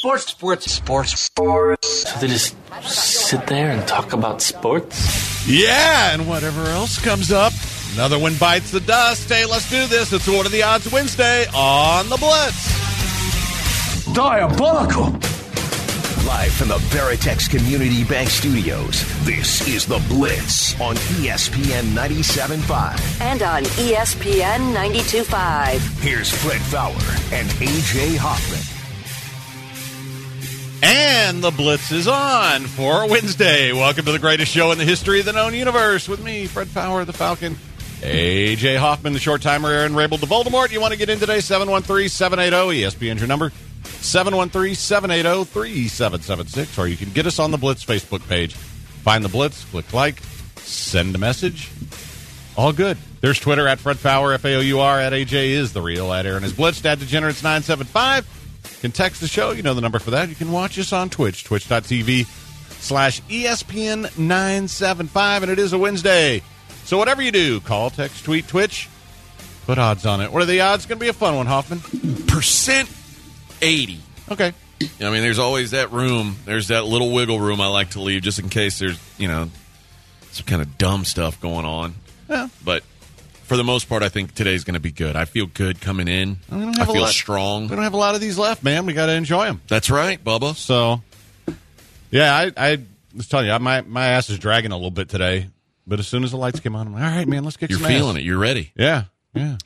Sports, sports, sports, sports. So they just sit there and talk about sports? Yeah, and whatever else comes up. Another one bites the dust. Hey, let's do this. It's What are the Odds Wednesday on the Blitz. Diabolical. Live from the Veritex Community Bank Studios, this is The Blitz on ESPN 97.5. and on ESPN 92.5. Here's Fred Faour and AJ Hoffman. And the Blitz is on for Wednesday. Welcome to the greatest show in the history of the known universe with me, Fred Faour, the Falcon, AJ Hoffman, the short timer, Aaron Rabel, the Voldemort. You want to get in today? 713 780 ESPN's your number. 713 780 3776. Or you can get us on the Blitz Facebook page. Find the Blitz, click like, send a message. All good. There's Twitter at Fred Faour, F A O U R, at AJ is the real, at Aaron is Blitz, at Degenerates 975 can text the show. You know the number for that. You can watch us on Twitch, twitch.tv slash E ESPN 975. And it is a Wednesday. So whatever you do, call, text, tweet, Twitch, put odds on it. What are the odds? Going to be a fun one, Hoffman. percent 80. Okay. I mean, there's always that room. There's that little wiggle room I like to leave just in case there's, you know, some kind of dumb stuff going on. Yeah. But for the most part, I think today's going to be good. I feel good coming in. I feel lot- strong. We don't have a lot of these left, man. We got to enjoy them. That's right, Bubba. So, yeah, I, I was telling you, I, my, my ass is dragging a little bit today. But as soon as the lights came on, I'm like, all right, man, let's get You're feeling ass. it. You're ready. Yeah. Yeah.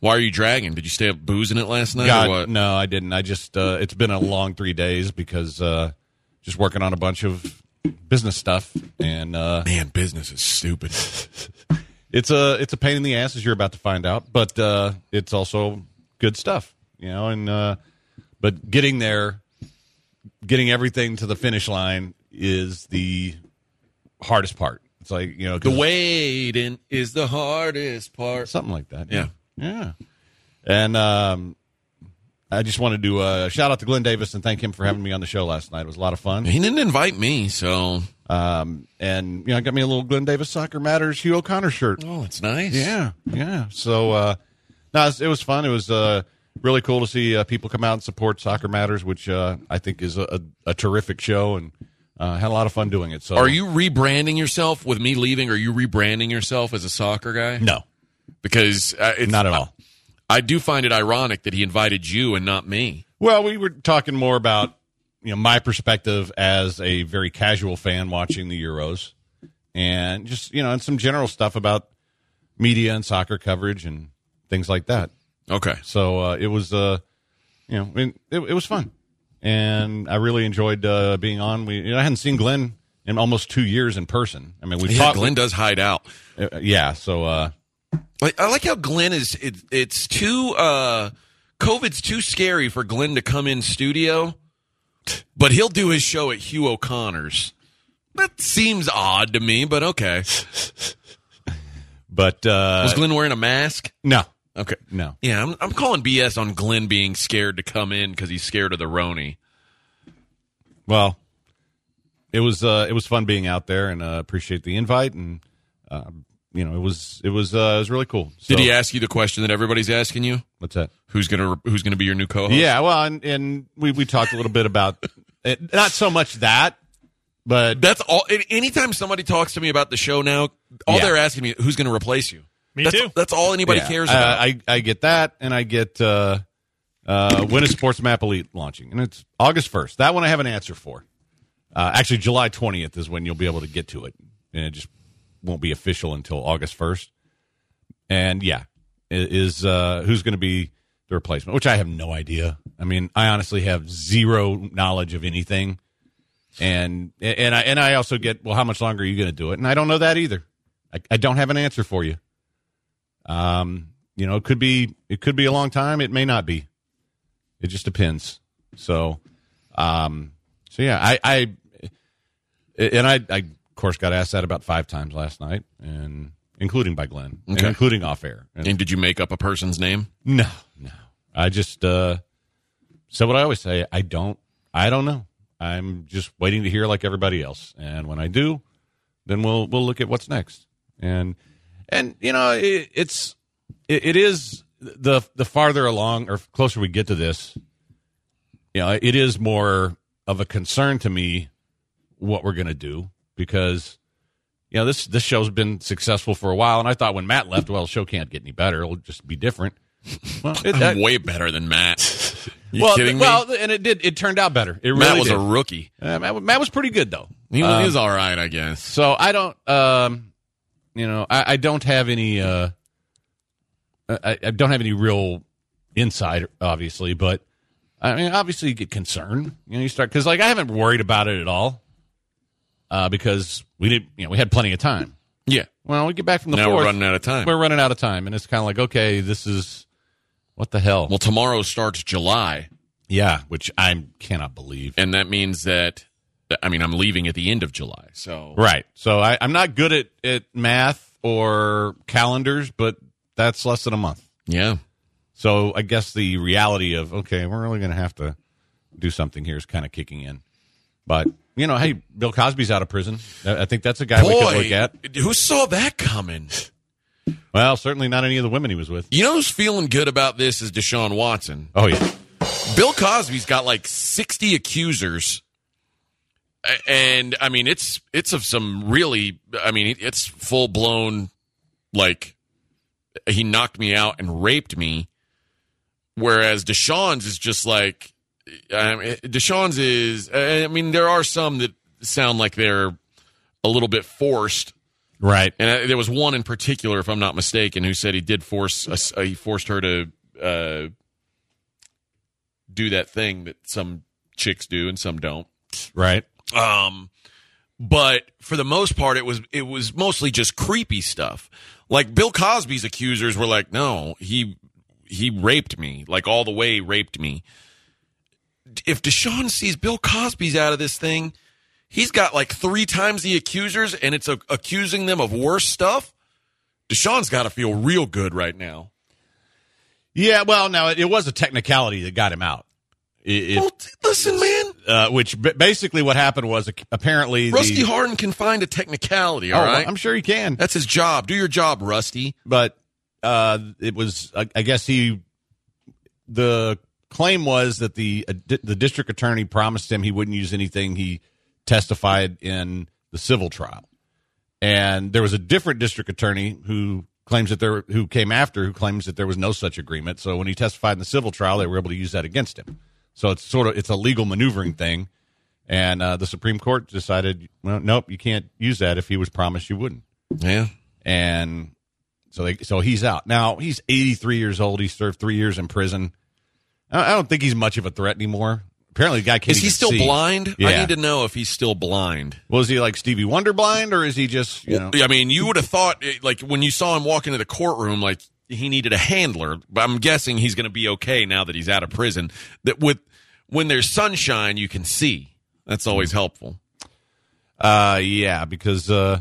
Why are you dragging? Did you stay up boozing it last night God, or what? no, I didn't. I just uh, it's been a long three days because uh, just working on a bunch of business stuff, and uh, Man, business is stupid. it's a it's a pain in the ass as you're about to find out, but uh, it's also good stuff, you know. And uh, but getting there, getting everything to the finish line is the hardest part. It's like you know the waiting is the hardest part. something like that. Yeah. yeah. And um, I just wanted to uh, shout out to Glenn Davis and thank him for having me on the show last night. It was a lot of fun. He didn't invite me, so. Um, and you know, I got me a little Glenn Davis Soccer Matters Hugh O'Connor shirt. Oh, it's nice. Yeah, yeah. So uh, no, it was, it was fun. It was uh, really cool to see uh, people come out and support Soccer Matters, which uh, I think is a, a, a terrific show, and uh, had a lot of fun doing it. So, Are you rebranding yourself with me leaving? Are you rebranding yourself as a soccer guy? No, because uh, it's, not at all. I do find it ironic that he invited you and not me. Well, we were talking more about you know my perspective as a very casual fan watching the Euros, and just you know, and some general stuff about media and soccer coverage and things like that. Okay. So uh, it was, uh, you know, I mean, it, it was fun, and I really enjoyed uh, being on. We, you know, I hadn't seen Glenn in almost two years in person. I mean, we Yeah, talked. Glenn does hide out. uh, yeah. So uh, Like, I like how Glenn is. It, it's too. uh COVID's too scary for Glenn to come in studio, but he'll do his show at Hugh O'Connor's. That seems odd to me, but okay. but uh, Was Glenn wearing a mask? no, Okay. no. Yeah, I'm, I'm calling BS on Glenn being scared to come in because he's scared of the Roni. Well, it was uh, it was fun being out there, and uh, appreciate the invite, and uh, you know, it was it was uh, it was really cool. Did he ask you the question that everybody's asking you? What's that? Who's gonna Who's gonna be your new co-host? Yeah, well, and, and we we talked a little bit about it, not so much that, but That's all. Anytime somebody talks to me about the show now, all Yeah. they're asking me who's going to replace you. Me that's, too. That's all anybody Yeah. cares Uh, about. I I get that, and I get uh, uh, when is Sports Map Elite launching, and it's August first. That one I have an answer for. Uh, actually, July twentieth is when you'll be able to get to it, and it just won't be official until August first. And yeah, is uh, who's going to be the replacement? Which I have no idea. I mean, I honestly have zero knowledge of anything, and and I and I also get well, how much longer are you going to do it? And I don't know that either. I, I don't have an answer for you. Um, you know, it could be it could be a long time. It may not be. It just depends. So, um, so yeah, I, I, and I, I of course got asked that about five times last night, and including by Glenn, and including off air. And and did you make up a person's name? no, no, I just uh, said what I always say. I don't, I don't know. I'm just waiting to hear like everybody else, and when I do, then we'll we'll look at what's next. And and you know, it, it's it, it is the the farther along or closer we get to this, you know, it is more of a concern to me what we're going to do because you know this this show's been successful for a while, and I thought when Matt left, well, the show can't get any better; it'll just be different. Well, it, I'm way better than Matt. You well, kidding me? well, and it did. It turned out better. It really Matt was did. a rookie. Uh, Matt, Matt was pretty good though. He, was- he Um, was all right, I guess. So I don't, um, you know, I, I don't have any, uh, I, I don't have any real insight, obviously, but I mean, obviously you get concerned. You know, you start because like I haven't worried about it at all, uh, because we did, you know, we had plenty of time. Yeah. Well, we get back from the now fourth, we're running out of time. we're running out of time, and it's kind of like, okay, this is what the hell? well, tomorrow starts July, yeah, which I cannot believe. and that means that I mean I'm leaving at the end of July. So Right. So I, I'm not good at, at math or calendars, but that's less than a month. yeah. So I guess the reality of okay, we're really going to have to do something here is kind of kicking in. But you know, hey, Bill Cosby's out of prison. I think that's a guy we could look at. who saw that coming? Well, certainly not any of the women he was with. You know who's feeling good about this is Deshaun Watson. Oh yeah, Bill Cosby's got like 60 accusers. And I mean it's it's of some really I mean it's full blown like he knocked me out and raped me whereas Deshaun's is just like I mean, Deshaun's is I mean there are some that sound like they're a little bit forced right. and there was one in particular, if I'm not mistaken, who said he did force uh, he forced her to uh, do that thing that some chicks do and some don't. Right. Um, but for the most part, it was it was mostly just creepy stuff. Like Bill Cosby's accusers were like, "No, he he raped me, like all the way raped me." If Deshaun sees Bill Cosby's out of this thing, he's got like three times the accusers, and it's a, accusing them of worse stuff. Deshaun's got to feel real good right now. Yeah. Well, now it, it was a technicality that got him out. It, Well, listen, man, uh, which b- basically what happened was apparently Rusty the, Harden can find a technicality. Oh, All right, I'm sure he can. that's his job. Do your job, Rusty. but uh, it was I, I guess he the claim was that the uh, di- the district attorney promised him he wouldn't use anything he testified in the civil trial and there was a different district attorney who claims that there who came after who claims that there was no such agreement so when he testified in the civil trial they were able to use that against him so it's sort of it's a legal maneuvering thing and uh, the supreme court decided well nope you can't use that if he was promised you wouldn't Yeah. and so they, so he's out now. He's 83 years old. He served three years in prison. I don't think he's much of a threat anymore. Apparently, the guy can't. Is he still see. blind? I need to know if he's still blind. Was he like Stevie Wonder blind, or is he just you know? I mean, you would have thought, eh, like, when you saw him walk into the courtroom, like, he needed a handler. But I'm guessing he's going to be okay now that he's out of prison. That with when there's sunshine, you can see. That's always helpful. Uh, yeah, because uh,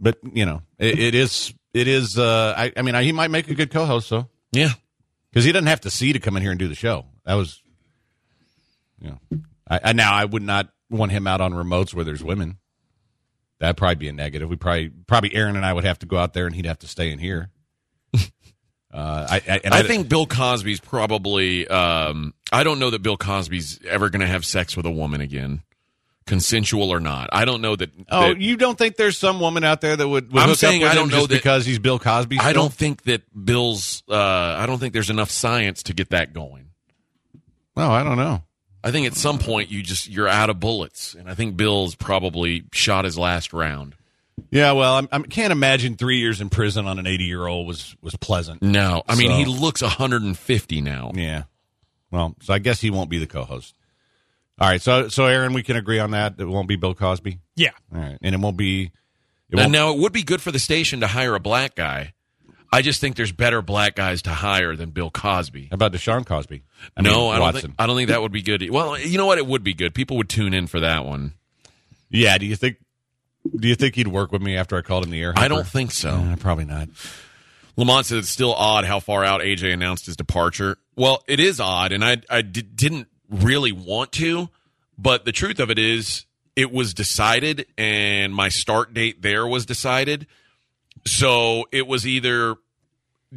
but you know, it, it is it is. Uh, I I mean, he might make a good co-host though, Yeah. Because he doesn't have to see to come in here and do the show. That was, you know, I, I now I would not want him out on remotes where there's women. That'd probably be a negative. We probably probably Aaron and I would have to go out there, and he'd have to stay in here. uh, I I, and I think Bill Cosby's probably. Um, I don't know that Bill Cosby's ever going to have sex with a woman again, consensual or not. I don't know that. Oh, that- you don't think there's some woman out there that would, would I'm saying I don't know that- because he's Bill Cosby? I don't think that Bill's. Uh, I don't think there's enough science to get that going. No, I don't know. I think at some point you just you're out of bullets, and I think Bill's probably shot his last round. Yeah, well, I can't imagine three years in prison on an 80 year old was was pleasant. No, I mean So- he looks 150 now. Yeah. Well, so I guess he won't be the co-host. All right, so so Aaron, we can agree on that. It won't be Bill Cosby. Yeah. All right, and it won't be. It And won't, now it would be good for the station to hire a black guy. I just think there's better black guys to hire than Bill Cosby. how about Deshaun Cosby? I no, mean, I don't Watson. think I don't think that would be good. Well, you know what? It would be good. People would tune in for that one. Yeah. Do you think? Do you think he'd work with me after I called him the air? I don't think so. Uh, probably not. Lamont said it's still odd how far out AJ announced his departure. Well, it is odd, and I I didn't really want to, but the truth of it is, it was decided, and my start date there was decided. So it was either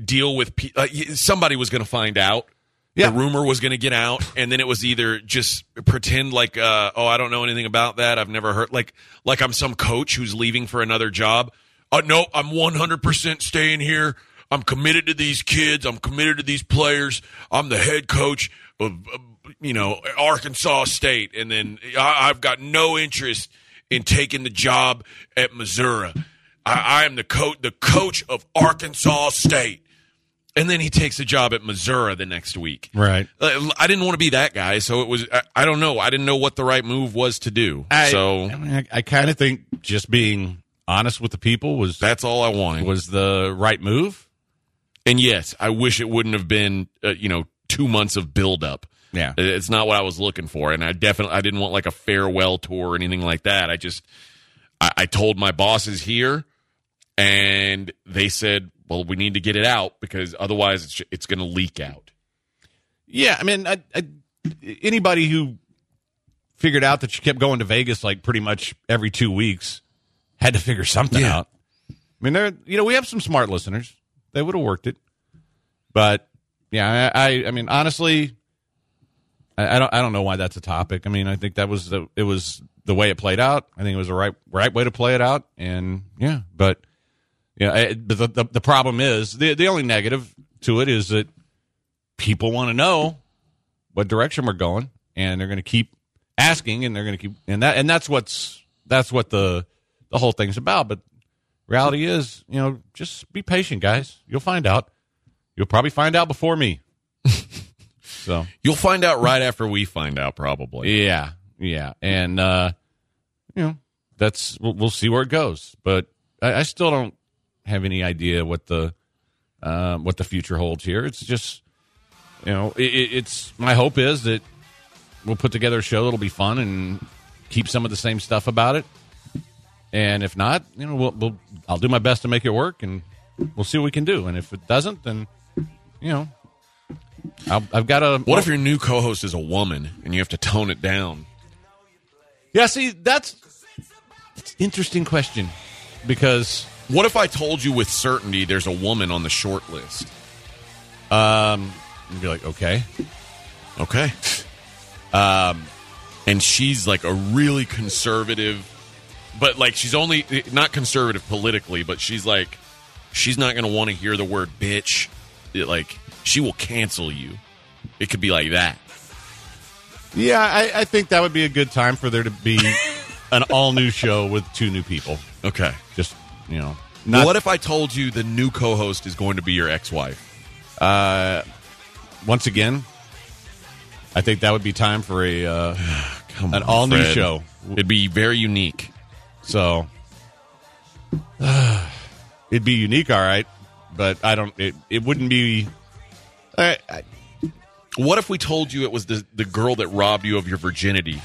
deal with pe- uh, somebody was going to find out, Yeah. The rumor was going to get out, and then it was either just pretend like, uh, oh, I don't know anything about that. I've never heard like like I'm some coach who's leaving for another job. Uh, no, I'm 100% staying here. I'm committed to these kids. I'm committed to these players. I'm the head coach of, uh, you know, Arkansas State, and then I, I've got no interest in taking the job at Missouri. I, I am the coach, the coach of Arkansas State. And then he takes a job at Missouri the next week. Right. Uh, I didn't want to be that guy, so it was. I, I don't know. I didn't know what the right move was to do. I, so I, mean, I, I kind of think just being honest with the people was that's all I wanted. was the right move. And yes, I wish it wouldn't have been, uh, you know, two months of buildup. Yeah. It's not what I was looking for, and I definitely I didn't want like a farewell tour or anything like that. I just I, I told my bosses here, and they said, "Well, we need to get it out because otherwise it's it's going to leak out." Yeah, I mean, I, I, anybody who figured out that you kept going to Vegas like pretty much every two weeks had to figure something Yeah. out. I mean, there, you know, we have some smart listeners. They would have worked it, but yeah, I, I, I mean, honestly, I, I don't, I don't know why that's a topic. I mean, I think that was the, it was the way it played out. I think it was the right, right way to play it out, and yeah, but yeah, I, but the, the the problem is the the only negative to it is that people want to know what direction we're going, and they're going to keep asking, and they're going to keep, and that, and that's what's that's what the the whole thing's about. But reality is, you know, just be patient, guys. You'll find out. You'll probably find out before me. So You'll find out right after we find out, probably. yeah, yeah, and uh, you know, that's we'll, we'll see where it goes. But I, I still don't have any idea what the uh, what the future holds here. It's just you know, it, it- it's my hope is that we'll put together a show that'll be fun and keep some of the same stuff about it. And if not, you know, we'll, we'll I'll do my best to make it work, and we'll see what we can do. And if it doesn't, then you know, I'll, I've got a. What if your new co-host is a woman and you have to tone it down? Yeah, see, that's an interesting question because What if I told you with certainty there's a woman on the short list? um, you'd be like, okay, Okay. Um, and she's like a really conservative, but like she's only not conservative politically, but she's like she's not going to want to hear the word bitch. It, like she will cancel you. It could be like that. yeah, I, I think that would be a good time for there to be an all new show with two new people. Okay. Just you know, not what if I told you the new co-host is going to be your ex-wife? once again. I think that would be time for a uh, Come an on, all new show. It'd be very unique. So it'd be unique, all right, but I don't. It, it wouldn't be. I, What if we told you it was the the girl that robbed you of your virginity?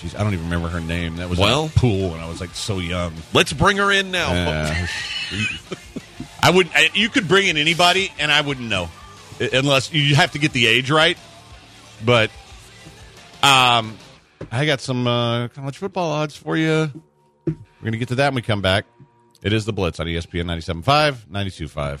Jeez, I don't even remember her name. That was Well- pool when I was like so young. Let's bring her in now. Yeah. I wouldn't. I- You could bring in anybody, and I wouldn't know, unless you have to get the age right. But, um, I got some uh, college football odds for you. We're gonna get to that when we come back. It is the Blitz on ESPN 97.5, 92.5.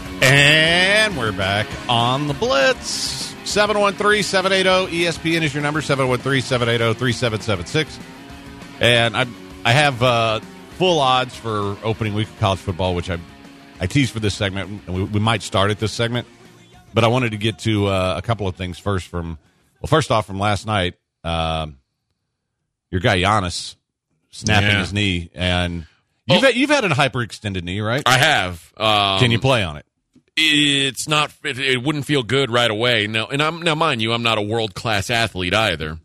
And we're back on the Blitz. 713 780 ESPN is your number 713 780 3776. And I I have uh, full odds for opening week of college football, which I, I teased for this segment, and we, we might start at this segment. But I wanted to get to uh, a couple of things first from, well, first off, from last night, um, your guy Giannis snapping Yeah. his knee. And you've, Oh. had, you've had a hyperextended knee, right? I have. Um, Can you play on it? It's not it, it wouldn't feel good right away now and i'm now mind you i'm not a world class athlete either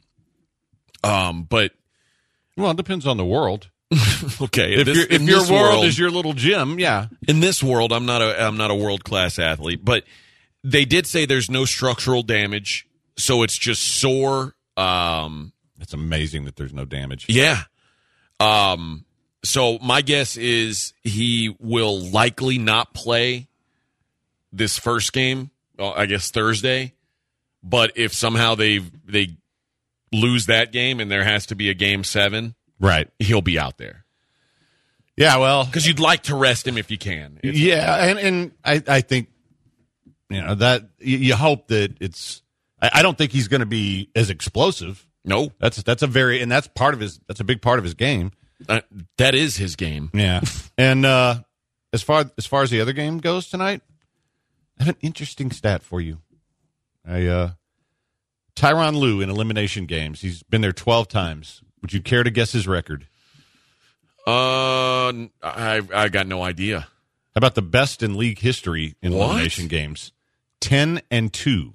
um but Well, it depends on the world. Okay, If, this- your if your this world, is your little gym, yeah. in this world, I'm not a I'm not a world class athlete, but they did say there's no structural damage, so it's just sore. Um, It's amazing that there's no damage. yeah. Um, so my guess is he will likely not play this first game. uh, I guess Thursday. But if somehow they they lose that game and there has to be a game seven, Right. he'll be out there Yeah, well, because you'd like to rest him if you can. It's- yeah, and and I I think you know that you, you hope that it's. I, I don't think he's going to be as explosive. no, That's that's a very and that's part of his. That's a big part of his game. uh, that is his game. Yeah, and uh as far as far as the other game goes tonight, I have an interesting stat for you. I uh Tyronn Lue in elimination games. He's been there twelve times. Would you care to guess his record? Uh, I I got no idea. How about the best in league history in What? elimination games? Ten and two.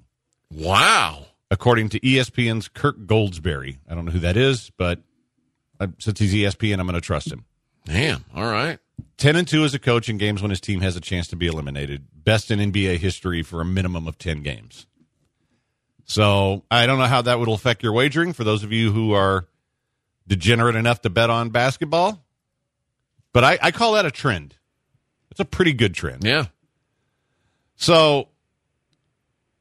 Wow. according to ESPN's Kirk Goldsberry. I don't know who that is, but uh, since he's ESPN, I'm going to trust him. Damn. All right. 10 and 2 as a coach in games when his team has a chance to be eliminated. Best in NBA history for a minimum of 10 games. So I don't know how that would affect your wagering for those of you who are degenerate enough to bet on basketball. But I, I call that a trend. It's a pretty good trend. Yeah. So,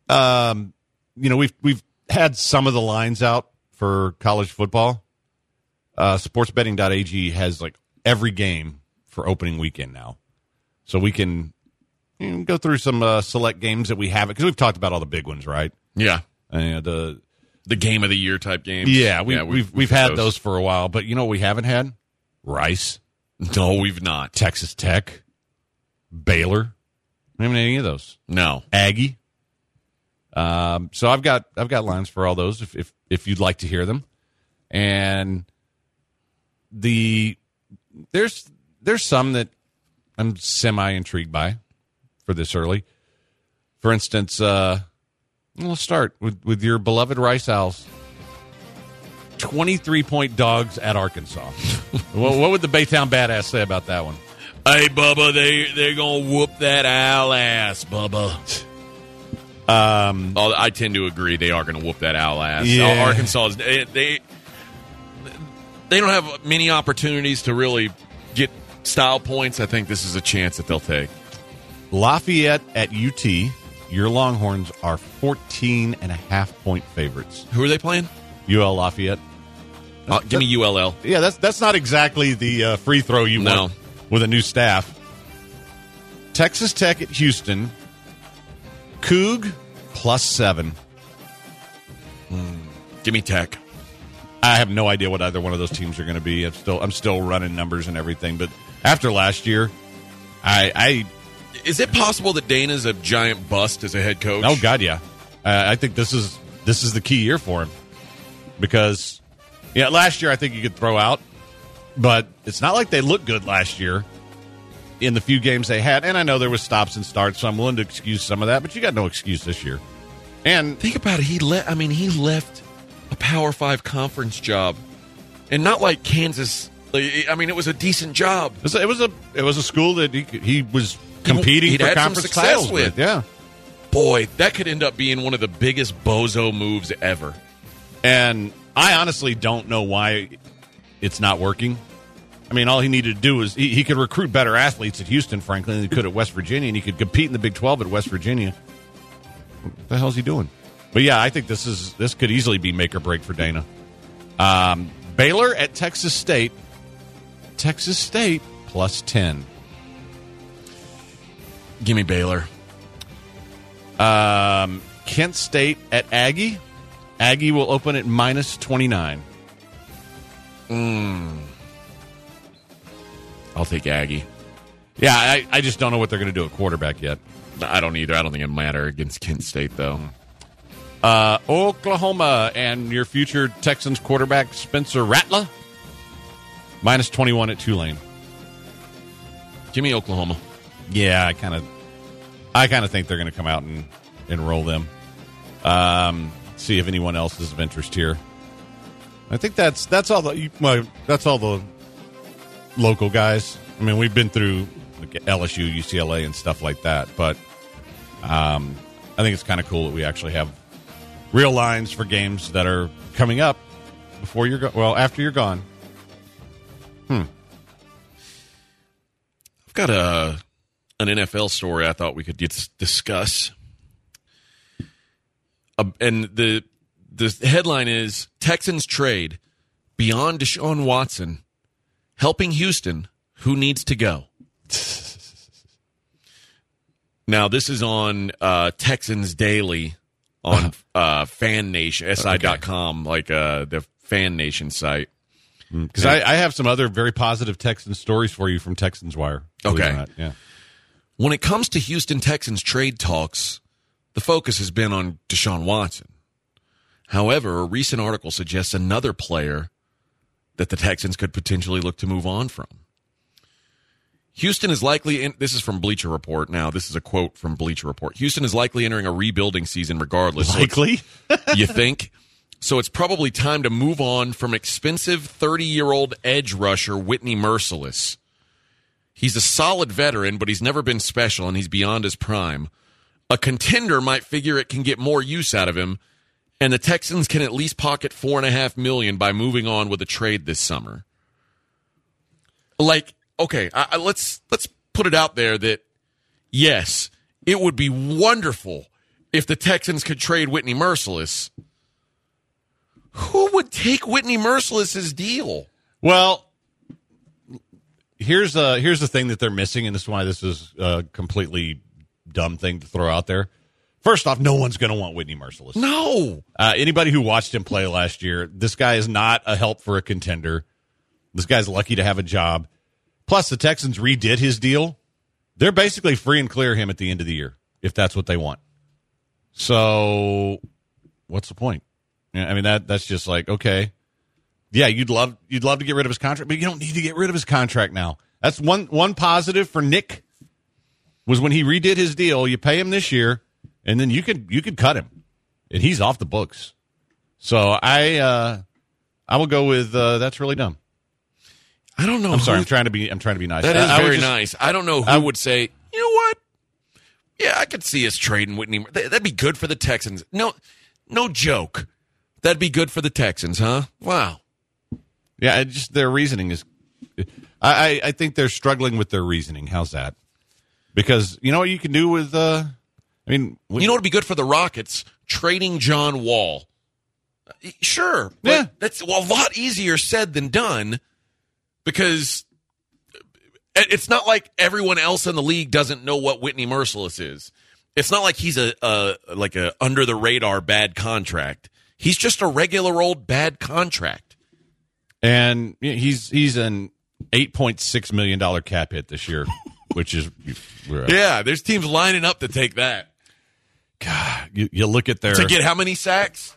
um, you know, we've we've had some of the lines out for college football. Uh, sportsbetting.ag has like every game for opening weekend now, so we can you know, go through some uh, select games that we haven't because we've talked about all the big ones, right? Yeah. Uh, the The game of the year type games. yeah, we, we've we've, got had those for a while, but you know what we haven't had Rice, No, we've not. Texas Tech, Baylor. We haven't had any of those. No. Aggie. Um, so I've got I've got lines for all those if if if you'd like to hear them, and the there's there's some that I'm semi intrigued by for this early. For instance, uh, we'll start with with your beloved Rice Owls. Twenty three point dogs at Arkansas. what, what would the Baytown badass say about that one? Hey, Bubba, they they're gonna whoop that owl ass, Bubba. Um, I tend to agree. They are gonna whoop that owl ass. Yeah. Arkansas is they, they they don't have many opportunities to really get style points. I think this is a chance that they'll take. Lafayette at UT. Your Longhorns are 14 and a half point favorites. Who are they playing? UL Lafayette. Uh, give me ULL. Yeah, that's that's not exactly the uh, free throw you No. want with a new staff. Texas Tech at Houston. Coug plus seven. Give me Tech. I have no idea what either one of those teams are going to be. I'm still I'm still running numbers and everything, but after last year, I I Is it possible that Dana's a giant bust as a head coach? Oh God, yeah. Uh, I think this is this is the key year for him because yeah, last year I think you could throw out, but it's not like they looked good last year in the few games they had. And I know there was stops and starts, so I'm willing to excuse some of that. But you got no excuse this year. And Think about it. He left. I mean, he left a Power Five conference job, and not like Kansas. I mean, it was a decent job. it was, it was a it was a school that he he was competing He'd for conference success titles with. with. Yeah. Boy, that could end up being one of the biggest bozo moves ever. And I honestly don't know why it's not working. I mean, all he needed to do was he, he could recruit better athletes at Houston, frankly, than he could at West Virginia, and he could compete in the Big Twelve at West Virginia. What the hell's he doing? But yeah, I think this is this could easily be make or break for Dana. Um, Baylor at Texas State. Texas State plus ten. Give me Baylor. Um, Kent State at Aggie. Aggie will open at minus twenty nine. I'll take Aggie. Yeah, I, I just don't know what they're going to do at quarterback yet. I don't either. I don't think it matter against Kent State though. Uh, Oklahoma and your future Texans quarterback Spencer Rattler minus twenty one at Tulane. Give me Oklahoma. Yeah, I kind of, I kind of think they're going to come out and enroll them. Um, see if anyone else is of interest here. I think that's that's all the well, that's all the local guys. I mean, we've been through like LSU, UCLA, and stuff like that, but um, I think it's kind of cool that we actually have real lines for games that are coming up before you're go- well after you're gone. Hmm. I've got a an NFL story I thought we could dis- discuss. Uh, and the the headline is Texans trade beyond Deshaun Watson, helping Houston, who needs to go. now this is on uh, Texans Daily on uh, Fan Nation si.com, like uh, the Fan Nation site. Because I, I have some other very positive Texans stories for you from Texans Wire. believe it or Okay. yeah. When it comes to Houston Texans trade talks, the focus has been on Deshaun Watson. However, a recent article suggests another player that the Texans could potentially look to move on from. Houston is likely in, this is from Bleacher Report now. This is a quote from Bleacher Report. Houston is likely entering a rebuilding season regardless. Likely. you think? So it's probably time to move on from expensive 30 year old edge rusher Whitney Mercilus. He's a solid veteran, but he's never been special and he's beyond his prime. A contender might figure it can get more use out of him, and the Texans can at least pocket four and a half million by moving on with a trade this summer. Like, okay, I, I- let's let's put it out there that yes, it would be wonderful if the Texans could trade Whitney Mercilus. Who would take Whitney Mercilus's deal? Well, here's uh here's the thing that they're missing, and this is why this is a completely dumb thing to throw out there. First off, no one's going to want Whitney Mercilus. No. Uh, anybody who watched him play last year, this guy is not a help for a contender. This guy's lucky to have a job. Plus, the Texans redid his deal. They're basically free and clear him at the end of the year if that's what they want. So, what's the point? I mean that that's just like okay, yeah, you'd love you'd love to get rid of his contract, but you don't need to get rid of his contract now. That's one one positive for Nick was when he redid his deal. You pay him this year, and then you could you could cut him, and he's off the books. So I uh, I will go with uh, that's really dumb. I don't know. I'm sorry, who- I'm trying to be I'm trying to be nice. That is I- I very just- nice. I don't know who I- would say, you know what? Yeah, I could see us trading Whitney. Th- That'd be good for the Texans. No, no joke. That'd be good for the Texans, huh? Wow. Yeah, it just their reasoning is. I, I I think they're struggling with their reasoning. How's that? Because you know what you can do with. uh I mean, You know what would be good for the Rockets? Trading John Wall. Uh, Sure. But Yeah. That's well, a lot easier said than done because it's not like everyone else in the league doesn't know what Whitney Mercilus is. It's not like he's a, a like a under the radar bad contract. He's just a regular old bad contract. and he's he's an eight point six million dollar cap hit this year, which is uh, Yeah, there's teams lining up to take that. you, you look at their To get how many sacks?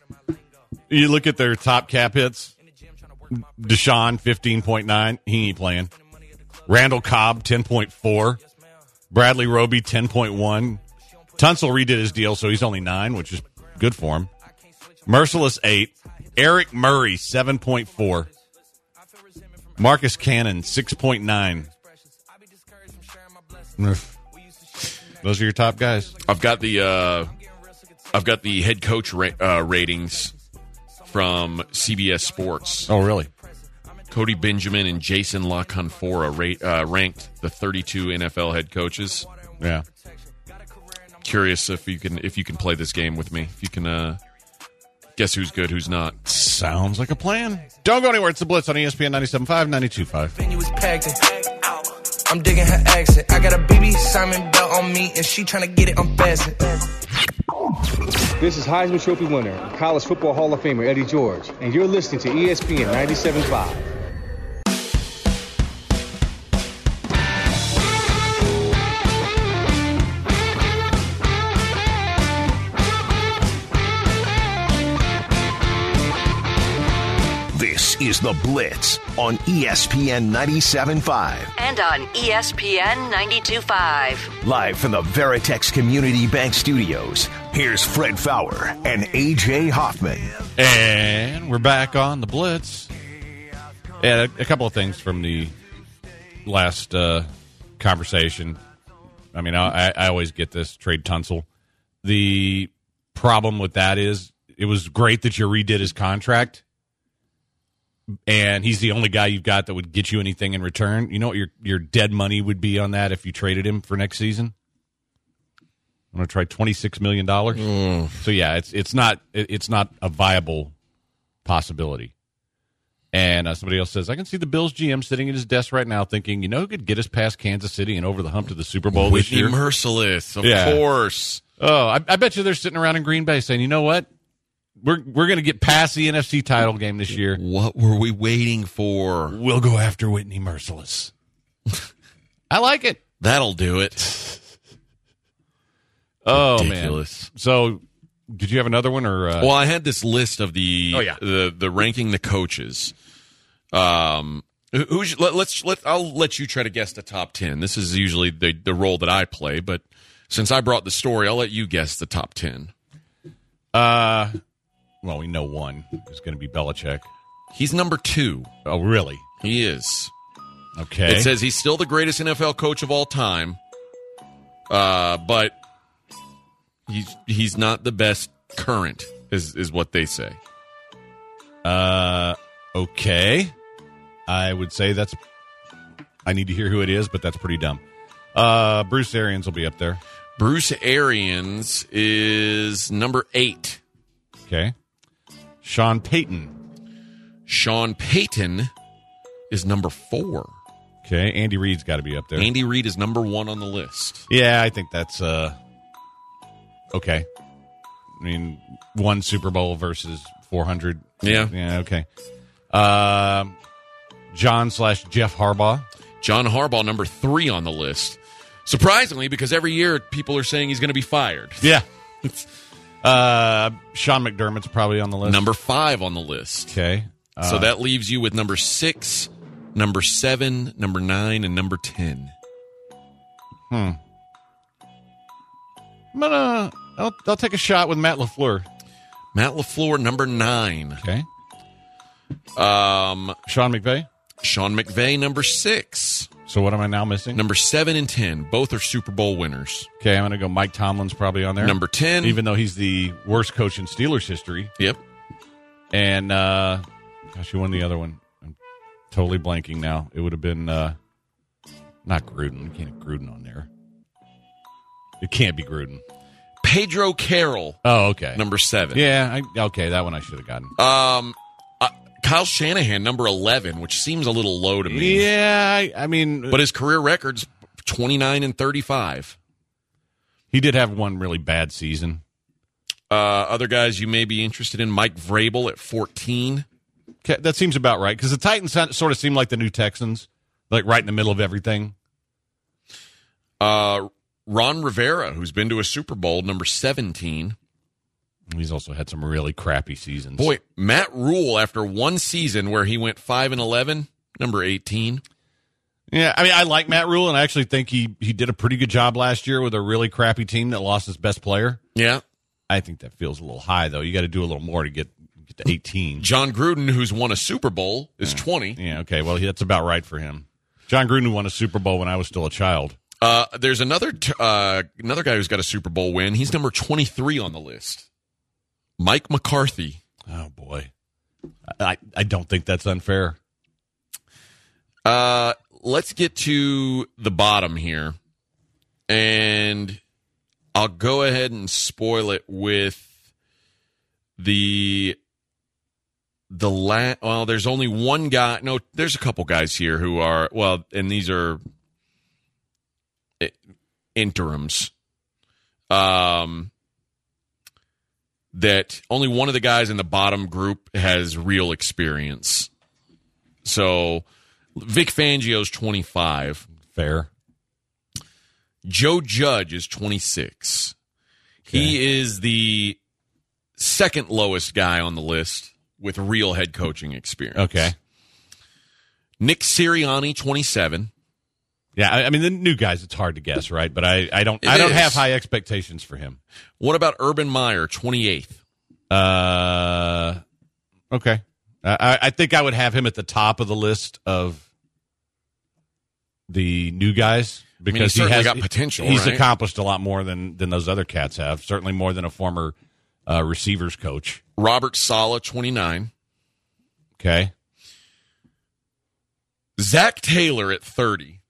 you look at their top cap hits. Deshaun fifteen point nine, he ain't playing. Randall Cobb ten point four, Bradley Roby ten point one. Tunsil redid his deal, so he's only nine, which is good for him. Mercilus eight, Eric Murray seven point four, Marcus Cannon six point nine. Those are your top guys. I've got the uh, I've got the head coach ra- uh, ratings from CBS Sports. Oh, really? Cody Benjamin and Jason La Canfora rate, uh, ranked the 32 NFL head coaches. Yeah. Curious if you can if you can play this game with me. If you can uh, guess who's good, who's not. Sounds like a plan. Don't go anywhere. It's the Blitz on ESPN 97.5, 92.5. I'm digging her accent. I got a BB Simon belt on me, and she tryna get it unfastened. This is Heisman Trophy winner, College Football Hall of Famer Eddie George, and you're listening to ESPN 97.5. is The Blitz on ESPN 97.5. And on ESPN 92.5. Live from the Veritex Community Bank Studios, Here's Fred Faour and AJ Hoffman. And we're back on the Blitz. And a, a couple of things from the last uh, conversation. I mean, I, I always get this trade Tunsil. The problem with that is it was great that you redid his contract, and he's the only guy you've got that would get you anything in return. You know what your your dead money would be on that if you traded him for next season? I'm going to try twenty six million dollars. So yeah, it's it's not it's not a viable possibility. And uh, somebody else says, I can see the Bills GM sitting at his desk right now thinking, you know who could get us past Kansas City and over the hump to the Super Bowl this Whitney year? Mercilus, of Yeah. course. oh, I, I bet you they're sitting around in Green Bay saying, you know what? We're, we're going to get past the NFC title game this year. What were we waiting for? We'll go after Whitney Mercilus. I like it. That'll do it. Oh, Ridiculous. man. So, did you have another one or? Uh, Well, I had this list of the Oh, yeah. the the ranking the coaches. Um, who's let, let's let I'll let you try to guess the top ten. This is usually the the role that I play, but since I brought the story, I'll let you guess the top ten. uh, well, we know one is going to be Belichick. He's number two. Oh, really? He is. Okay. It says he's still the greatest NFL coach of all time, uh, but he's he's not the best current. Is is what they say. Uh, okay. I would say that's. I need to hear who it is, but that's pretty dumb. Uh, Bruce Arians will be up there. Bruce Arians is number eight. Okay. Sean Payton. Sean Payton is number four. Okay. Andy Reid's got to be up there. Andy Reid is number one on the list. yeah, I think that's uh. Okay. I mean, one Super Bowl versus four hundred. Yeah. Yeah. Okay. Um, John slash Jeff Harbaugh. John Harbaugh, number three on the list. Surprisingly, because every year people are saying he's going to be fired. Yeah. uh, Sean McDermott's probably on the list. Number five on the list. Okay. so that leaves you with number six, number seven, number nine, and number ten. I'm gonna. I'll, I'll take a shot with Matt Lafleur. Matt LaFleur, number nine. Okay. Um, Sean McVay. Sean McVay, number six. So what am I now missing? Number seven and ten. Both are Super Bowl winners. Okay, I'm gonna go. Mike Tomlin's probably on there. Number ten. even though he's the worst coach in Steelers history. Yep. And uh gosh, who won the other one? I'm totally blanking now. It would have been uh not Gruden. You can't have Gruden on there. It can't be Gruden. Pedro Carroll, Oh, okay. number seven. Yeah, I, okay, that one I should have gotten. Um, Kyle Shanahan, number 11, which seems a little low to me. Yeah, I, I mean, But his career record's 29 and 35. he did have one really bad season. Uh, other guys you may be interested in Mike Vrabel at 14. Okay, that seems about right because the Titans sort of seem like the new Texans, like right in the middle of everything. Uh, Ron Rivera, who's been to a Super Bowl, number 17. He's also had some really crappy seasons. Boy, Matt Rhule, after one season where he went 5 and 11, number 18. Yeah, I mean, I like Matt Rhule, and I actually think he he did a pretty good job last year with a really crappy team that lost its best player. Yeah. I think that feels a little high, though. You got to do a little more to get get to eighteen. Jon Gruden, who's won a Super Bowl, is 20. Yeah, okay. Well, that's about right for him. Jon Gruden won a Super Bowl when I was still a child. Uh, there's another t- uh, another guy who's got a Super Bowl win. He's number 23 on the list. Mike McCarthy. Oh boy, I I don't think that's unfair. Uh, let's get to the bottom here, and I'll go ahead and spoil it with the the la- Well, there's only one guy. No, there's a couple guys here who are well, and these are interims. Um, that only one of the guys in the bottom group has real experience. So Vic Fangio's 25. Fair. Joe Judge is 26. He is the second lowest guy on the list with real head coaching experience. Okay. Nick Sirianni, 27. Yeah, I, I mean the new guys. It's hard to guess, right? But I, I don't It I don't is. have high expectations for him. What about Urban Meyer, 28th? Uh, okay. I, I think I would have him at the top of the list of the new guys mean, because certainly has got potential, He's right? accomplished a lot more than than those other cats have. Certainly more than a former uh, receivers coach. Robert Saleh, 29. Okay. Zac Taylor at 30.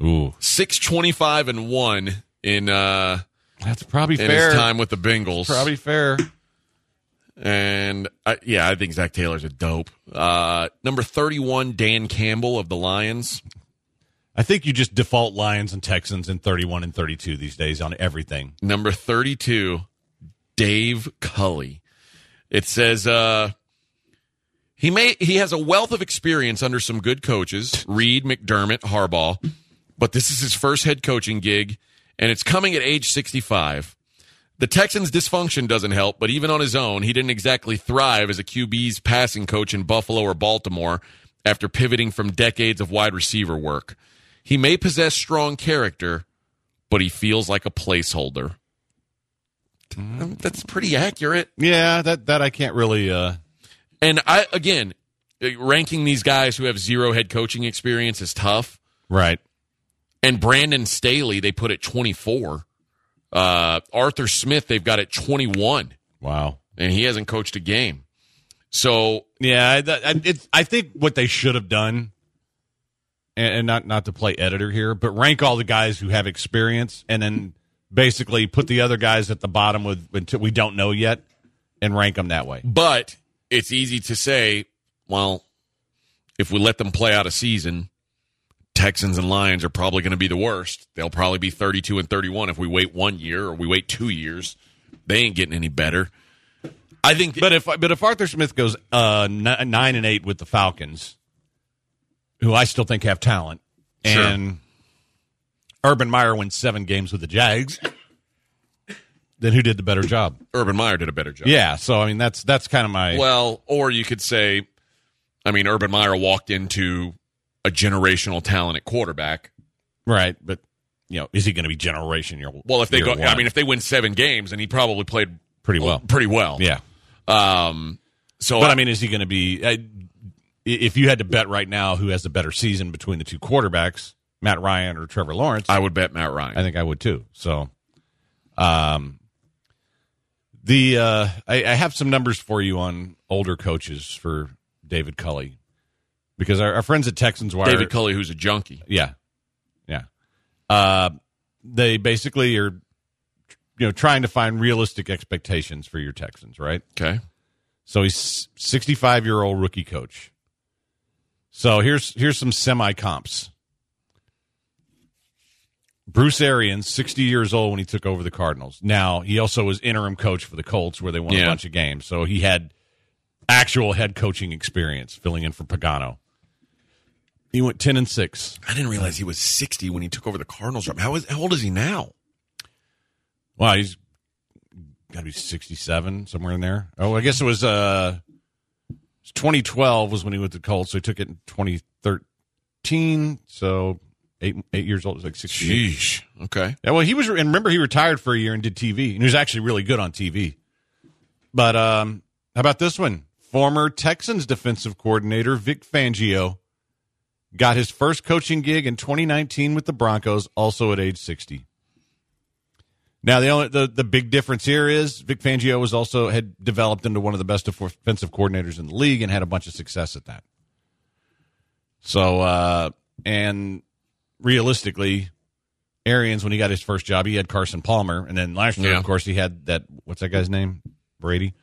Ooh, 625 and 1 in uh that's probably in fair. his time with the Bengals. Probably fair. And I, yeah, I think Zac Taylor's a dope. Uh number 31 Dan Campbell of the Lions. I think you just default Lions and Texans in 31 and 32 these days on everything. Number 32 Dave Culley. It says uh he may he has a wealth of experience under some good coaches, Reid, McDermott, Harbaugh, but this is his first head coaching gig and it's coming at age 65. The Texans' dysfunction doesn't help, but even on his own, he didn't exactly thrive as a QB's passing coach in Buffalo or Baltimore after pivoting from decades of wide receiver work. He may possess strong character, but he feels like a placeholder. Um, That's pretty accurate. Yeah, that that I can't really. uh And I again, uh, ranking these guys who have zero head coaching experience is tough. Right. And Brandon Staley, they put at 24. Uh, Arthur Smith, they've got at 21, Wow. and he hasn't coached a game. So Yeah, I, I, think what they should have done, and, and not not to play editor here, but rank all the guys who have experience, and then basically put the other guys at the bottom with until we don't know yet, and rank them that way. But it's easy to say, well, if we let them play out a season, Texans and Lions are probably going to be the worst. They'll probably be 32 and 31 if we wait one year or we wait two years. They ain't getting any better. I think, But if but if Arthur Smith goes uh, nine and eight with the Falcons, who I still think have talent, Sure. and Urban Meyer wins seven games with the Jags, then who did the better job? Urban Meyer did a better job. Yeah, so I mean that's that's kind of my Well, or you could say, I mean, Urban Meyer walked into a generational talent at quarterback. right, but you know, is he going to be generation year? Well, if they go, one? I mean, if they win seven games, and he probably played pretty well, pretty well. yeah. Um. So, But I mean, is he going to be? I, if you had to bet right now, who has the better season between the two quarterbacks, Matt Ryan or Trevor Lawrence? I would bet Matt Ryan. I think I would too. So, um, the uh, I, I have some numbers for you on older coaches for David Culley because our, our friends at Texans Wire, David Culley, who's a junkie. yeah, yeah, uh, they basically are, you know, trying to find realistic expectations for your Texans, right? Okay. So he's 65 year old rookie coach. So here's here's some semi comps. Bruce Arians, 60 years old when he took over the Cardinals. Now he also was interim coach for the Colts, where they won a bunch of games. So he had actual head coaching experience, filling in for Pagano. He went 10 and six. I didn't realize he was 60 when he took over the Cardinals job. How, is, how old is he now? Wow, he's got to be 67 somewhere in there. Oh, I guess it was uh 2012 was when he went to Colts. So he took it in 2013. So eight eight years old. It was like 68. Sheesh. Okay. Yeah, well, he was, and remember, he retired for a year and did TV, and he was actually really good on TV. But um, how about this one? Former Texans defensive coordinator Vic Fangio got his first coaching gig in 2019 with the Broncos, also at age 60. Now, the only the, the big difference here is Vic Fangio was also had developed into one of the best offensive coordinators in the league and had a bunch of success at that. So, uh, and realistically, Arians, when he got his first job, he had Carson Palmer, and then last year, Yeah. of course, he had that. What's that guy's name? Brady.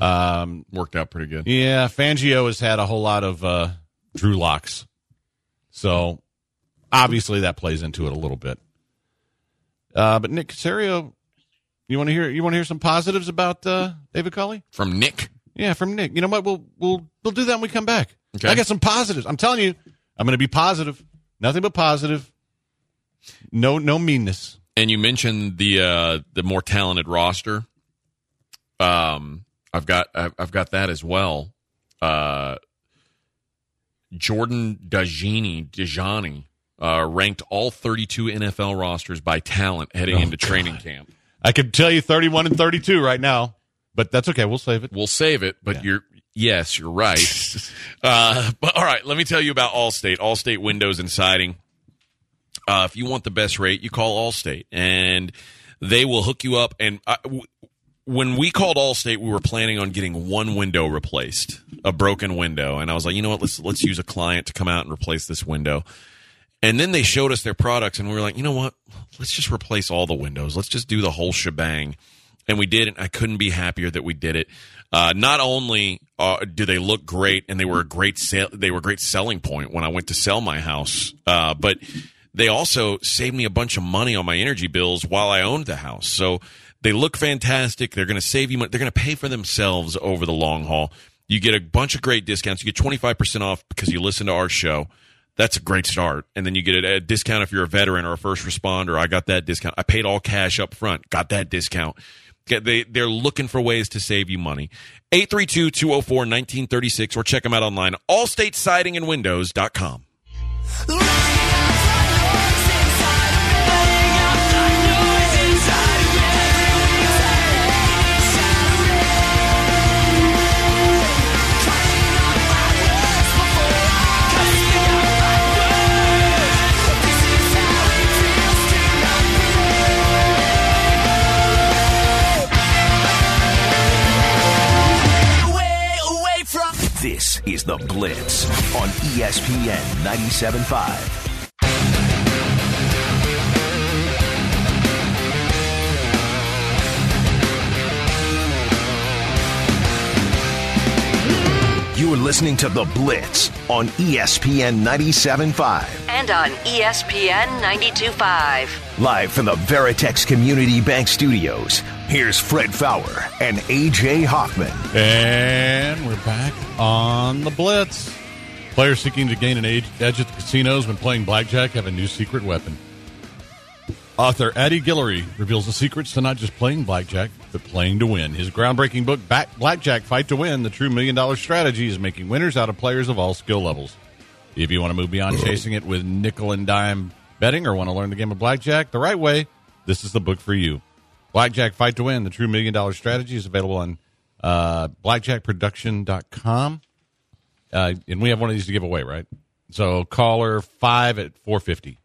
Um, Worked out pretty good. yeah, Fangio has had a whole lot of uh, Drew Locks, so obviously that plays into it a little bit. Uh, but Nick Caserio, you want to hear? You want to hear some positives about uh, David Culley? From Nick. Yeah, from Nick. You know what? We'll we'll we'll do that when we come back. Okay. I got some positives. I'm telling you, I'm going to be positive. Nothing but positive. No no meanness. And you mentioned the uh, the more talented roster. Um, I've got I've, I've got that as well. Uh, Jordan Dajini Dajani uh, ranked all 32 NFL rosters by talent heading Oh, into training camp. I could tell you 31 and 32 right now, but that's okay. We'll save it. We'll save it, but you're yes, you're right. uh, but all right, let me tell you about Allstate. Allstate Windows and Siding. Uh, if you want the best rate, you call Allstate, and they will hook you up. And I, w- when we called Allstate, we were planning on getting one window replaced, a broken window, and I was like, you know what? Let's let's use a client to come out and replace this window. And then they showed us their products, and we were like, you know what? Let's just replace all the windows. Let's just do the whole shebang. And we did, and I couldn't be happier that we did it. Uh, not only uh, do they look great, and they were a great sale, they were a great selling point when I went to sell my house, uh, but they also saved me a bunch of money on my energy bills while I owned the house. So they look fantastic. They're going to save you money. They're going to pay for themselves over the long haul. You get a bunch of great discounts. You get 25% off because you listen to our show. That's a great start. And then you get a, discount if you're a veteran or a first responder. I got that discount. I paid all cash up front. Got that discount. They, they're looking for ways to save you money. 832-204-1936 or check them out online. AllStateSidingAndWindows.com. This is The Blitz on ESPN 97.5. You are listening to The Blitz on ESPN 97.5. And on ESPN 92.5. Live from the Veritex Community Bank Studios, here's Fred Faour and AJ Hoffman. And we're back on the Blitz. Players seeking to gain an edge at the casinos when playing blackjack have a new secret weapon. Author Addie Guillory reveals the secrets to not just playing blackjack, but playing to win. His groundbreaking book, Back Blackjack Fight to Win, the true million dollar strategy, is making winners out of players of all skill levels. If you want to move beyond chasing it with nickel and dime betting or want to learn the game of blackjack the right way, this is the book for you. Blackjack Fight to Win, the true million dollar strategy, is available on uh, blackjackproduction.com. Uh, and we have one of these to give away, right? So caller five at 450.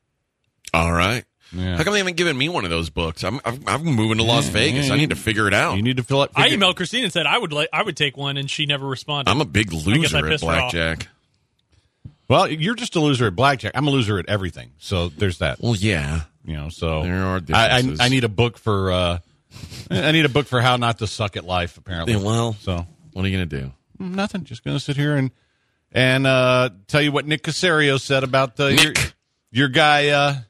All right. Yeah. How come they haven't given me one of those books? I'm I'm, I'm moving to Las Vegas. I need to figure it out. You need to fill up. I emailed Christine and said I would like I would take one, and she never responded. I'm a big loser I at pissed off. blackjack. Well, you're just a loser at blackjack. I'm a loser at everything. So there's that. Well, yeah. You know, so There are I, I. I need a book for. uh I need a book for how not to suck at life. Apparently, Yeah, well, so what are you gonna do? mm, nothing. Just gonna sit here and and uh tell you what Nick Caserio said about uh, your Nick. your guy.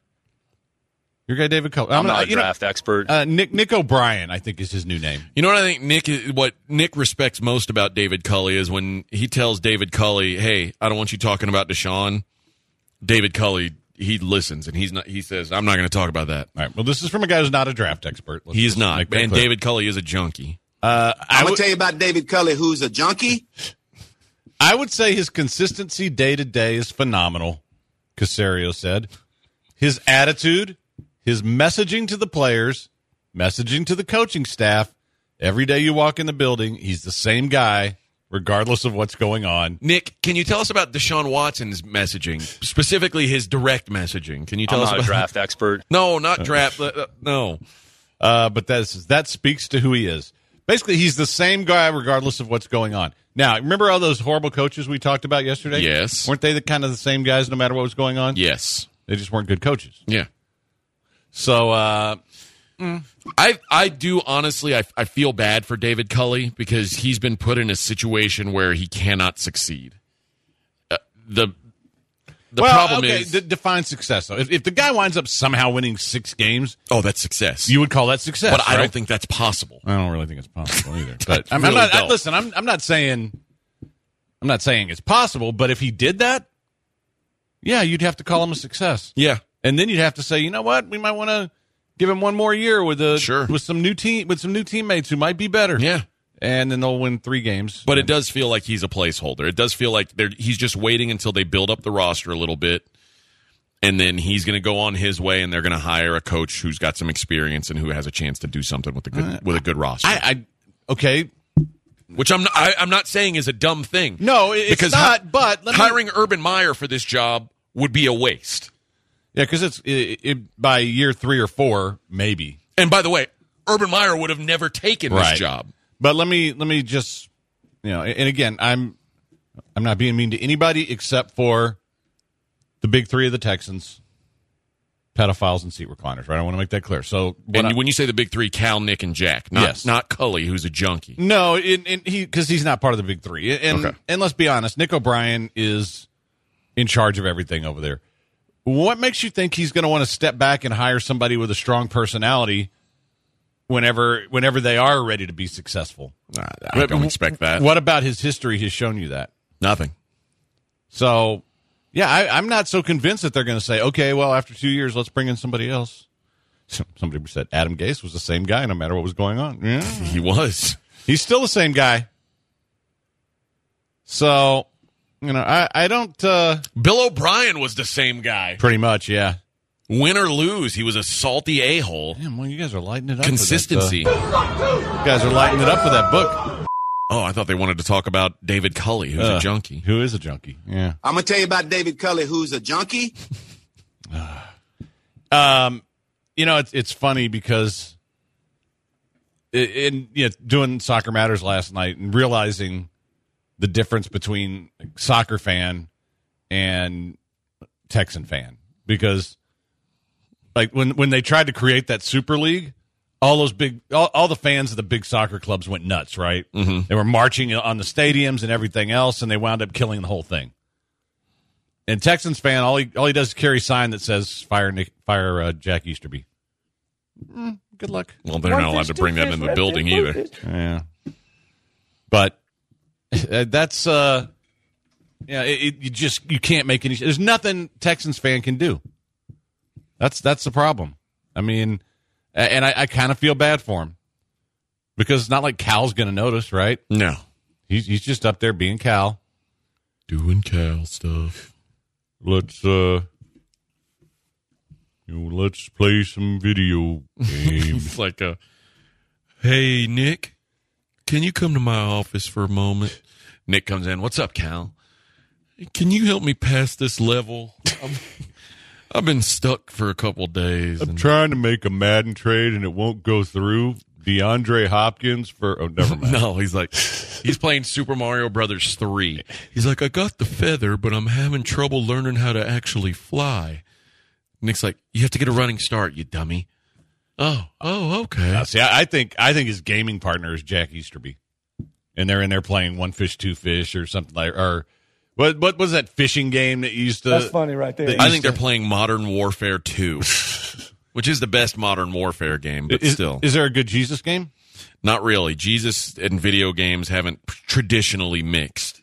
Your guy David Cullen. I'm not not a draft expert. uh, Nick Nick O'Brien, I think, is his new name. You know what I think Nick what Nick respects most about David Culley is when he tells David Culley, "Hey, I don't want you talking about Deshaun." David Culley he listens and he's not. He says, "I'm not going to talk about that." All right. Well, this is from a guy who's not a draft expert. Let's He is just not, and clear. David Culley is a junkie. Uh, I I'm would- gonna tell you about David Culley, who's a junkie. I would say his consistency day to day is phenomenal, Caserio said. His attitude, his messaging to the players, messaging to the coaching staff, every day you walk in the building, he's the same guy, regardless of what's going on. Nick, can you tell us about Deshaun Watson's messaging, specifically his direct messaging? Can you tell I'm us not a about draft expert. No, not draft. uh, no. Uh, but that's, that speaks to who he is. Basically, he's the same guy regardless of what's going on. Now, remember all those horrible coaches we talked about yesterday? Yes. Weren't they the kind of the same guys no matter what was going on? Yes. They just weren't good coaches. Yeah. So, uh, I I do honestly I, I feel bad for David Culley because he's been put in a situation where he cannot succeed. Uh, the the well, problem okay, is d- define success. Though. If, if the guy winds up somehow winning six games, oh that's success. you would call that success. but I don't think that's possible. I don't really think it's possible either. But I'm, really I'm not. I- listen, I'm I'm not saying I'm not saying it's possible. But if he did that, yeah, you'd have to call him a success. Yeah. And then you'd have to say, you know what, we might want to give him one more year with a Sure. with some new team with some new teammates who might be better. Yeah. and then they'll win three games. But it does feel like he's a placeholder. It does feel like they're, he's just waiting until they build up the roster a little bit. and then he's going to go on his way, and they're going to hire a coach who's got some experience and who has a chance to do something with a good uh, with a good roster. I, I okay. Which I'm not, I, I'm not saying is a dumb thing. No, it's because not. hi- but let me- hiring Urban Meyer for this job would be a waste. Yeah, because it's it, it, by year three or four, maybe. And by the way, Urban Meyer would have never taken Right. this job. But let me let me just you know, and again, I'm I'm not being mean to anybody except for the big three of the Texans, pedophiles and seat recliners. Right? I want to make that clear. So And I- when you say the big three, Cal, Nick, and Jack, not Yes. not Culley, who's a junkie. No, and, and he because he's not part of the big three. And Okay. and let's be honest, Nick O'Brien is in charge of everything over there. What makes you think he's going to want to step back and hire somebody with a strong personality whenever whenever they are ready to be successful? I don't expect that. What about his history has shown you that? Nothing. So, yeah, I, I'm not so convinced that they're going to say, okay, well, after two years, let's bring in somebody else. Somebody said Adam Gase was the same guy no matter what was going on. Yeah. He was. He's still the same guy. So, you know, I, I don't, uh, Bill O'Brien was the same guy. pretty much, yeah. Win or lose, he was a salty a hole. Damn, well, you guys are lighting it up. Consistency. That, uh, you guys are lighting it up for that book. Oh, I thought they wanted to talk about David Culley, who's Uh, a junkie. Who is a junkie? Yeah. I'm gonna tell you about David Culley, who's a junkie. Um, you know, it's it's funny because i- in you know, doing soccer matters last night and realizing the difference between soccer fan and Texan fan because like when when they tried to create that super league all those big all, all the fans of the big soccer clubs went nuts right mm-hmm. they were marching on the stadiums and everything else and they wound up killing the whole thing and Texans fan, all he all he does is carry a sign that says "Fire Nick, Fire uh, Jack Easterby." Mm, good luck. Well, they're not allowed to bring that in the building either. Yeah, but that's uh, yeah. It, it, you just you can't make any. There's nothing Texans fan can do. That's that's the problem. I mean, and I, I kind of feel bad for him because it's not like Cal's going to notice, right? No. He's he's just up there being Cal. Doing Cal stuff. let's uh you know, let's play some video games. It's like a, hey, Nick, can you come to my office for a moment? Nick comes in. What's up, Cal? Can you help me pass this level? I'm, I've been stuck for a couple days. I'm and- trying to make a Madden trade and it won't go through. DeAndre Hopkins for oh never mind. No, he's like, he's playing Super Mario Brothers 3. He's like, I got the feather, but I'm having trouble learning how to actually fly. Nick's like, you have to get a running start, you dummy. Oh, oh, okay. Uh, see, I, I think I think his gaming partner is Jack Easterby, and they're in there playing one fish, two fish, or something like. Or what? What was that fishing game that you used to? That's funny right there. I think to- they're playing Modern Warfare 2, which is the best Modern Warfare game, but is, still. Is there a good Jesus game? Not really. Jesus and video games haven't traditionally mixed.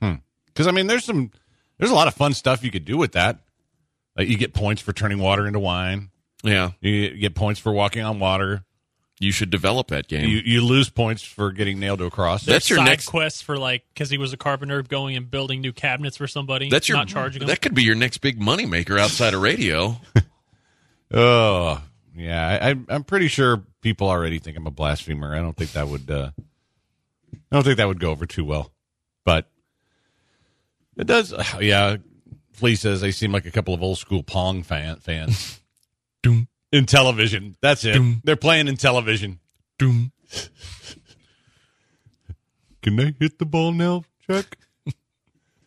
Because I mean, there's some there's a lot of fun stuff you could do with that. Like you get points for turning water into wine. Yeah. You get points for walking on water. You should develop that game. You you lose points for getting nailed to a cross. That's your side next quest for like because he was a carpenter going and building new cabinets for somebody. That's your not charging him. That could be your next big moneymaker outside of radio. Oh, yeah. I, I, I'm pretty sure people already think I'm a blasphemer. I don't think that would. Uh, I don't think that would go over too well. But it does. Yeah. Flea says they seem like a couple of old school Pong fan, fans Doom, in television. That's it. Doom. They're playing in television. doom. Can they hit the ball now, Chuck?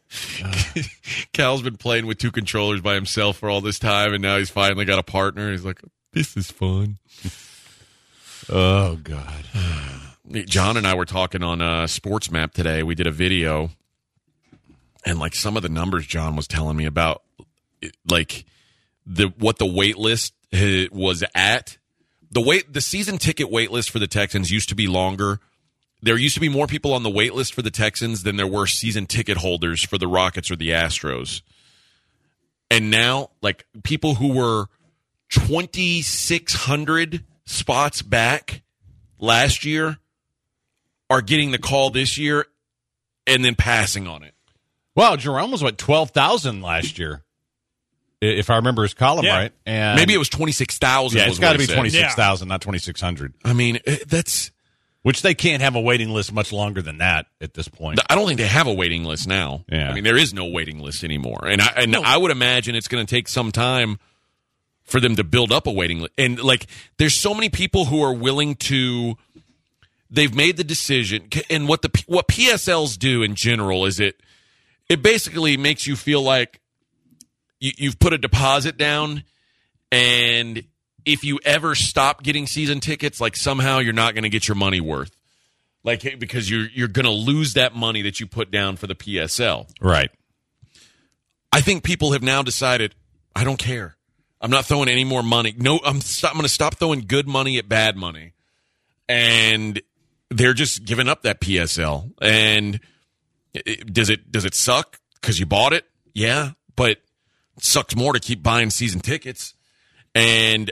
Cal's been playing with two controllers by himself for all this time, and now he's finally got a partner. He's like, "This is fun." Oh God. John and I were talking on uh, SportsMap today. We did a video, and like some of the numbers John was telling me about, it- like the what the wait list was at. The wait, the season ticket wait list for the Texans used to be longer. There used to be more people on the wait list for the Texans than there were season ticket holders for the Rockets or the Astros. And now, like people who were twenty six hundred spots back last year are getting the call this year and then passing on it. Wow, Jerome was what twelve thousand last year. If I remember his column Yeah. right. And Maybe it was twenty six thousand. yeah, it's got to be twenty six. thousand, not twenty six hundred. I mean, eh, that's. Which they can't have a waiting list much longer than that at this point. I don't think they have a waiting list now. Yeah. I mean, there is no waiting list anymore, and I and I would imagine it's going to take some time for them to build up a waiting list. And like, there's so many people who are willing to. They've made the decision, and what the what PSLs do in general is it it basically makes you feel like you, you've put a deposit down, and if you ever stop getting season tickets, like somehow you're not going to get your money worth like eh, because you're you're going to lose that money that you put down for the PSL. Right. I think people have now decided I don't care. I'm not throwing any more money. No, I'm stop, I'm going to stop throwing good money at bad money. And they're just giving up that PSL. And it, does it does it suck cuz you bought it? Yeah, but it sucks more to keep buying season tickets. And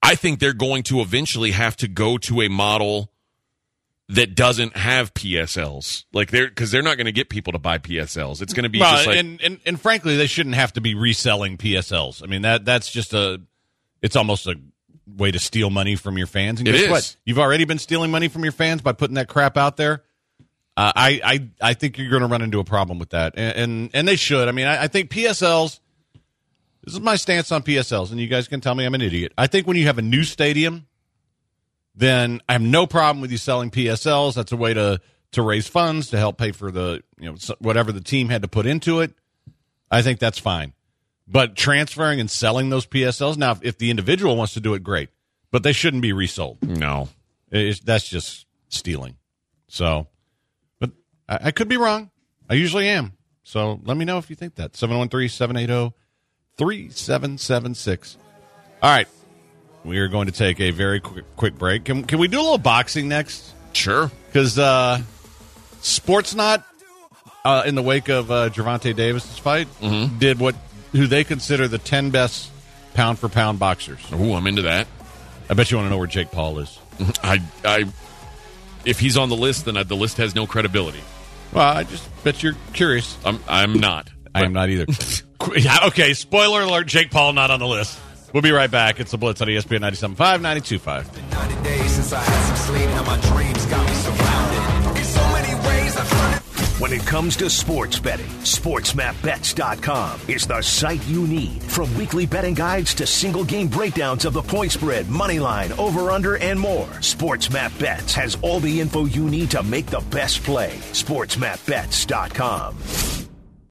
I think they're going to eventually have to go to a model that doesn't have PSLs. Like they're because they're not going to get people to buy PSLs. It's going to be Well, just like and, and and frankly, they shouldn't have to be reselling PSLs. I mean that that's just a it's almost a way to steal money from your fans. And guess is. what? You've already been stealing money from your fans by putting that crap out there. Uh, I, I I think you're going to run into a problem with that, and and, and they should. I mean, I, I think PSLs. This is my stance on PSLs, and you guys can tell me I'm an idiot. I think when you have a new stadium, then I have no problem with you selling PSLs. That's a way to to raise funds to help pay for the you know whatever the team had to put into it. I think that's fine. But transferring and selling those PSLs now, if, if the individual wants to do it, great. But they shouldn't be resold. no. That's just stealing. So, but I, I could be wrong. I usually am. So let me know if you think that. 713 780 3776. All right. We are going to take a very quick, quick break. Can, can we do a little boxing next? Sure. Because uh, Sportsnaut, uh, in the wake of uh, Gervonta Davis's fight, did what who they consider the 10 best pound for pound boxers. Ooh, I'm into that. I bet you want to know where Jake Paul is. I I if he's on the list, then I, the list has no credibility. Well, I just bet you're curious. I'm I'm not. I am not either. Yeah, okay, spoiler alert Jake Paul not on the list. We'll be right back. It's the Blitz on ESPN 97.5, 92.5. 90 days since I had some sleep, now my dreams got me surrounded. When it comes to sports betting, SportsMapBets.com is the site you need. From weekly betting guides to single game breakdowns of the point spread, money line, over under, and more, SportsMapBets has all the info you need to make the best play. SportsMapBets.com.